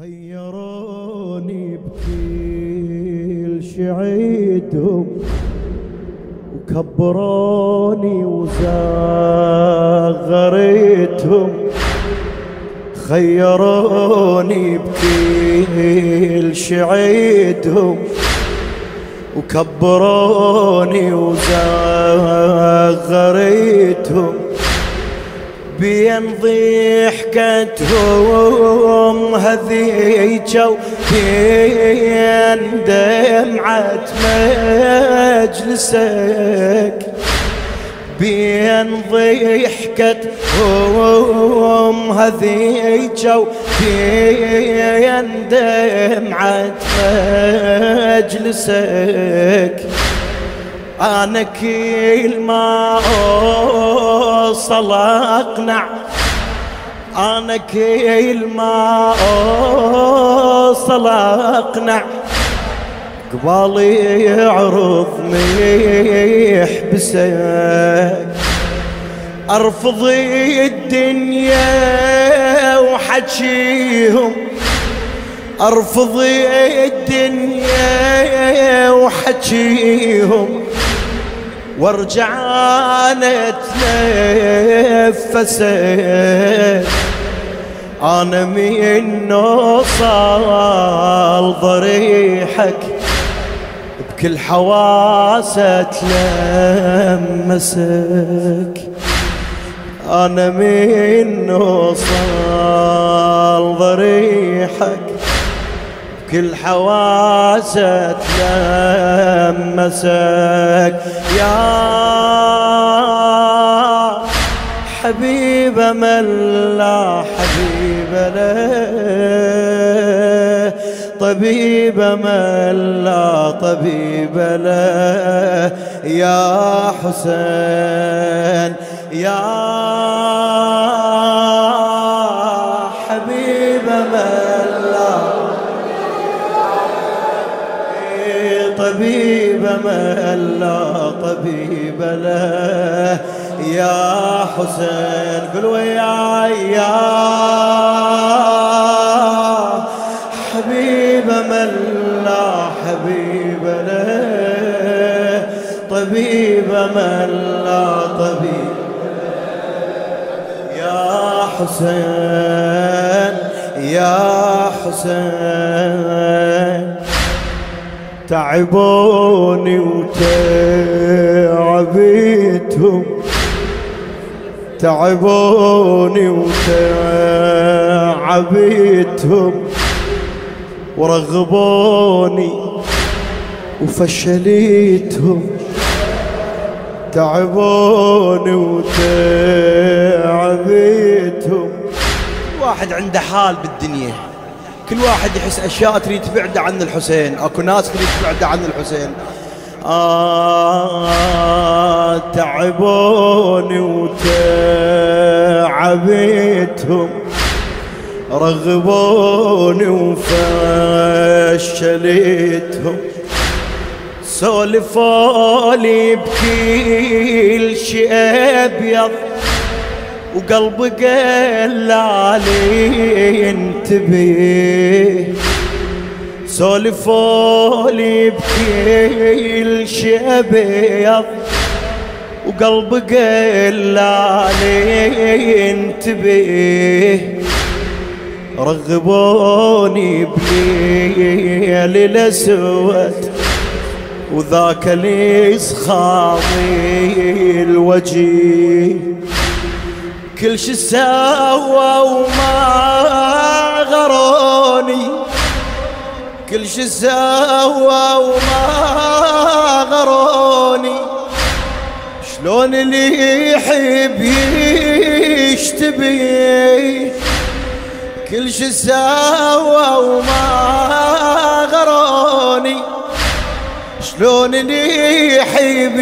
خيروني بكل شعيدهم وكبروني وزغريتهم خيروني بكل شعيدهم وكبروني وزغريتهم بين ضحكتهم هذيجوا بين دمعة مجلسك؟ بين ضحكتهم هذيجوا بين دمعة مجلسك؟ أنا كل ما اوصل اقنع أنا كل ما اوصل اقنع قبالي يعرض يحبسك ارفض الدنيا وحجيهم ارفض الدنيا وحجيهم وارجع أنا اتنفس أنا من نوصل ضريحك بكل حواسة تلمسك أنا من نوصل ضريحك كل حواسه تلمسك يا حبيب من لا حبيب له. طبيب من لا طبيب له. يا حسين يا حبيب من طبيب من لا طبيب له. يا حسين قل وياي يا حبيب من لا حبيب له. طبيب من لا طبيب يا حسين يا حسين. تعبوني وتعبيتهم تعبوني وتعبيتهم ورغبوني وفشليتهم تعبوني وتعبيتهم واحد عنده حال بالدنيا. كل واحد يحس أشياء تريد تبعده عن الحسين. أكو ناس تريد تبعده عن الحسين. آه تعبوني وتعبيتهم. رغبوني وفشليتهم. سولفولي بكل شي أبيض. وقلبي قال علي انتبه سولفولي بكل شي ابيض وقلبي قال علي انتبه رغبوني بليل الأسود وذاك اللي خاضي الوجيه. كل شي سوى وما غروني. كل شي سوى وما غروني. شلون اللي يحب يشتبي؟ كل شي سوى وما غروني. شلون اللي يحب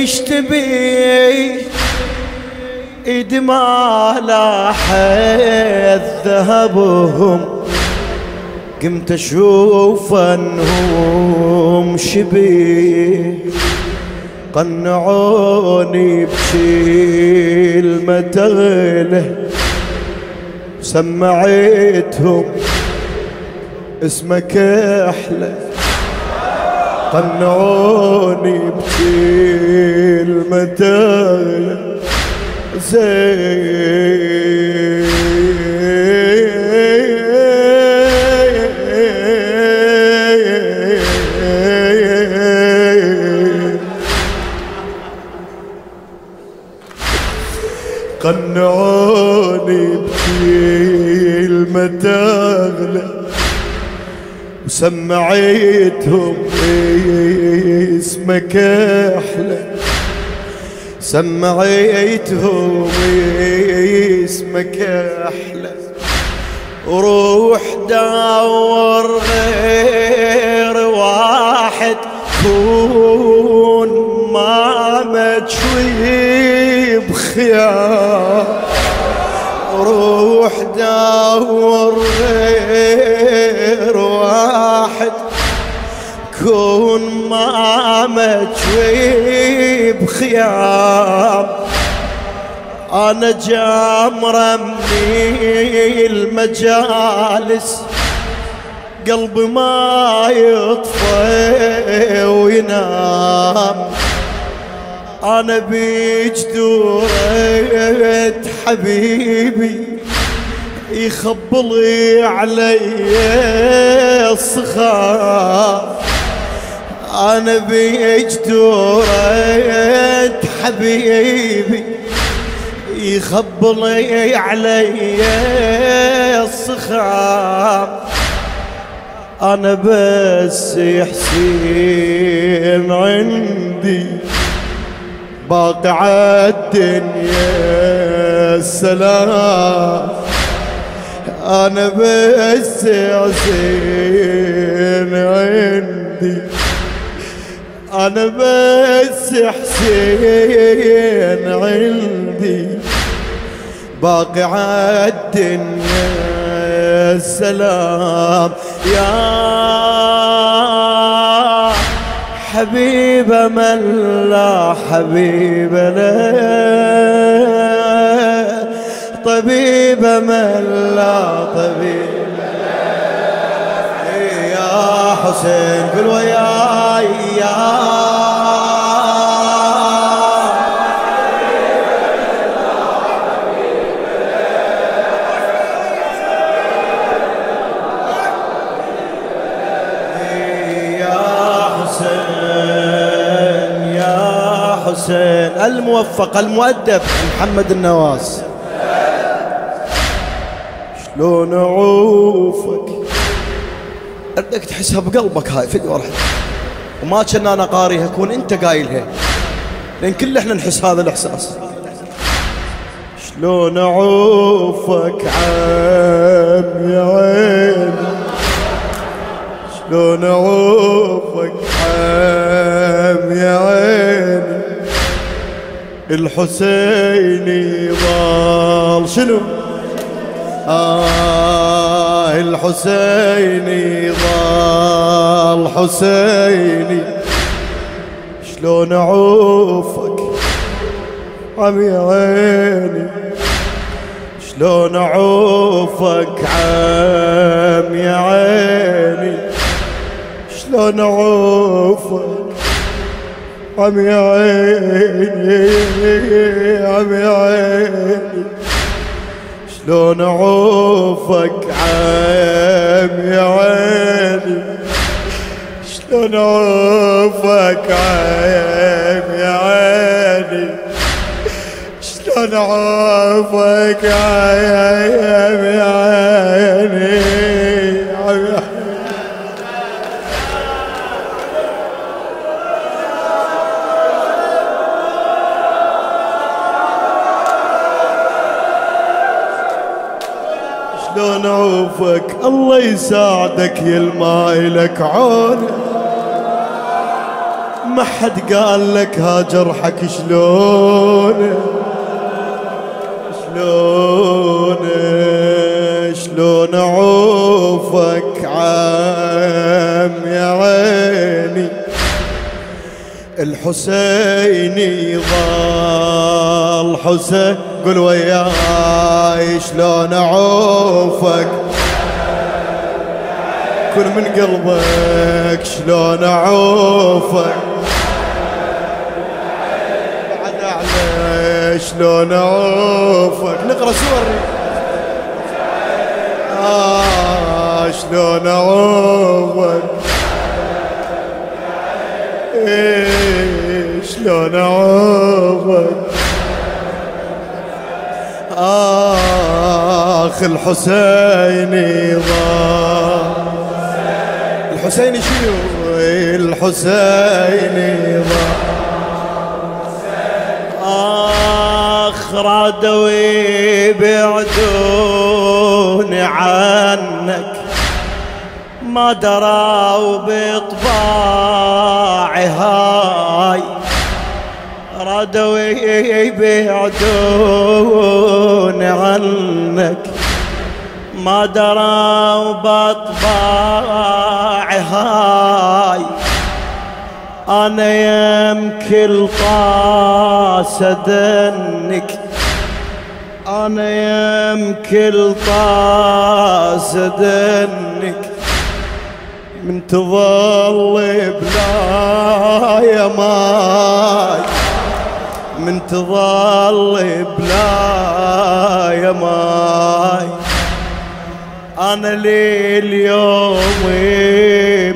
يشتبي؟ ايد ما لاحت ذهبهم قمت أشوف أنهم شبيه قنعوني بشي المتغله سمعتهم اسمك أحلى قنعوني بكلمة زين. قنعوني بكلمة أغلى وسمعيتهم اسمك سمعيتهم اسمك أحلى. وروح دور غير واحد كون ما مجوي بخيار. روح دور غير كون ما مجوي بخيام أنا جامرة مني المجالس قلبي ما يطفى وينام. أنا بجدورة حبيبي يخبلي علي الصخار أنا بجدورة حبيبي يخبلي علي الصخام أنا بس حسين عندي باقي عالدنيا السلام. أنا بس حسين عندي أنا بس حسين عندي باقي عالدنيا. السلام. يا حبيب من لا حبيب له. طبيب من لا طبيب حسين قل وياي يا حسين يا حسين الموفق المؤدب محمد النواس. شلون أعوفك؟ اريدك تحسها بقلبك هاي فدوة واحدة وما كان أنا قاريها كون أنت قايلها لأن كل إحنا نحس هذا الإحساس. شلون أعوفك عام يا عيني شلون أعوفك عام يا عيني الحسيني ضال شنو؟ آه الحسيني ضال حسيني. شلون أعوفك عم يا عيني شلون أعوفك عام يا عيني شلون أعوفك عم يا عيني عم يا عيني شلون اعوفك عام يا عيني. شلون اعوفك عام يا عيني. شلون اعوفك عام يا عيني. شلون اعوفك الله يساعدك يا المايلك عون. ما حد قال لك ها جرحك شلون؟ شلون؟ شلون اعوفك عام يا عيني. الحسيني ضال حسين. قل وياي شلون أعوفك؟ يكون من قلبك شلون أعوفك؟ بعد اعلى شلون أعوفك؟ نقرأ سور آه شلون أعوفك؟ إيه شلون أعوفك؟ آخ الحسيني ضاع. الحسيني شنو؟ الحسيني ضاع. آخ رادوا يبعدون عنك. ما دروا بطباعي هاي. رادوا يبعدون عنك ما دروا بطباعي هاي أنا يمكن طاس دنك أنا يمكن طاس دنك من تظل بلا يا ماي من تظل بلا يا ماي. أنا لي اليوم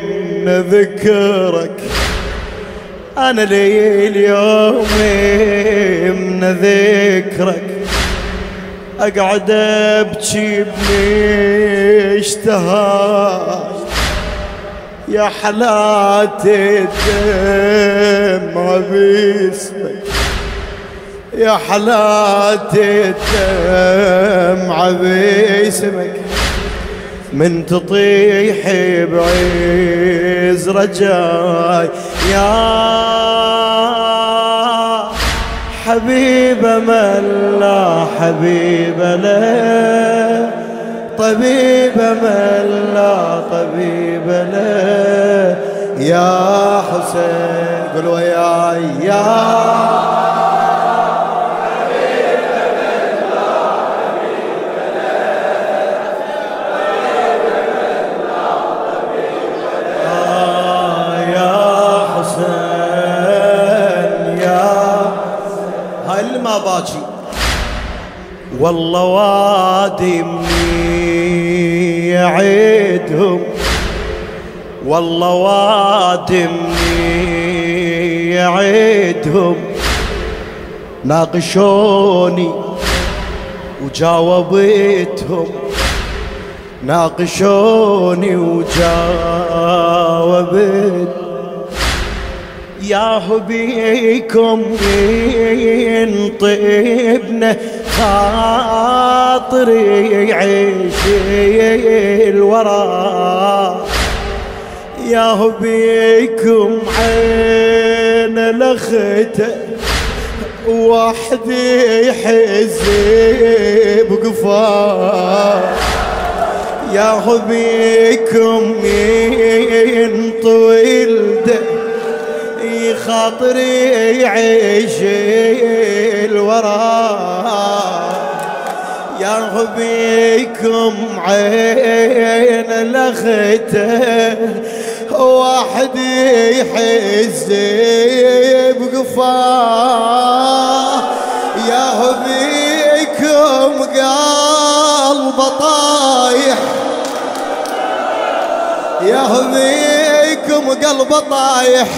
من ذكرك. أنا لي اليوم من ذكرك. أقعد أبكي بنشتهاي يا حلات الدمع باسمك يا حلات الدمع باسمك من تطيح بعز رجاي. يا حبيب من لا حبيب له. طبيب من لا طبيب له. يا حسين قل وياي. يا والله وادي يعيدهم. والله وادي يعيدهم. ناقشوني وجاوبتهم. ناقشوني وجاوبت. يا بيكم طيبنا خاطري يعيش الورى. يا بيكم عين لخته وحدي يحز بقفاه يا بيكم ده خاطري يعيش الورا يا بيكم عين لخته واحد يحز بقفاه. يا بيكم قلب طايح. يا بيكم قلب طايح.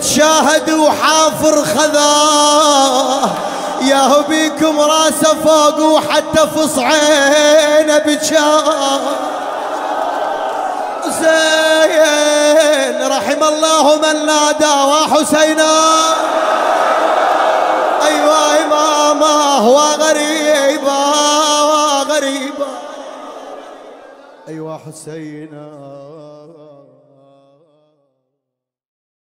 تشاهد وحافر خذاه. يا بيكم راسه فوق وحتى فص عينه بجاه. حسين رحم الله من نادى. وحسينا. أيوه إمامه. وغريبة وغريبة. أيوه حسينا.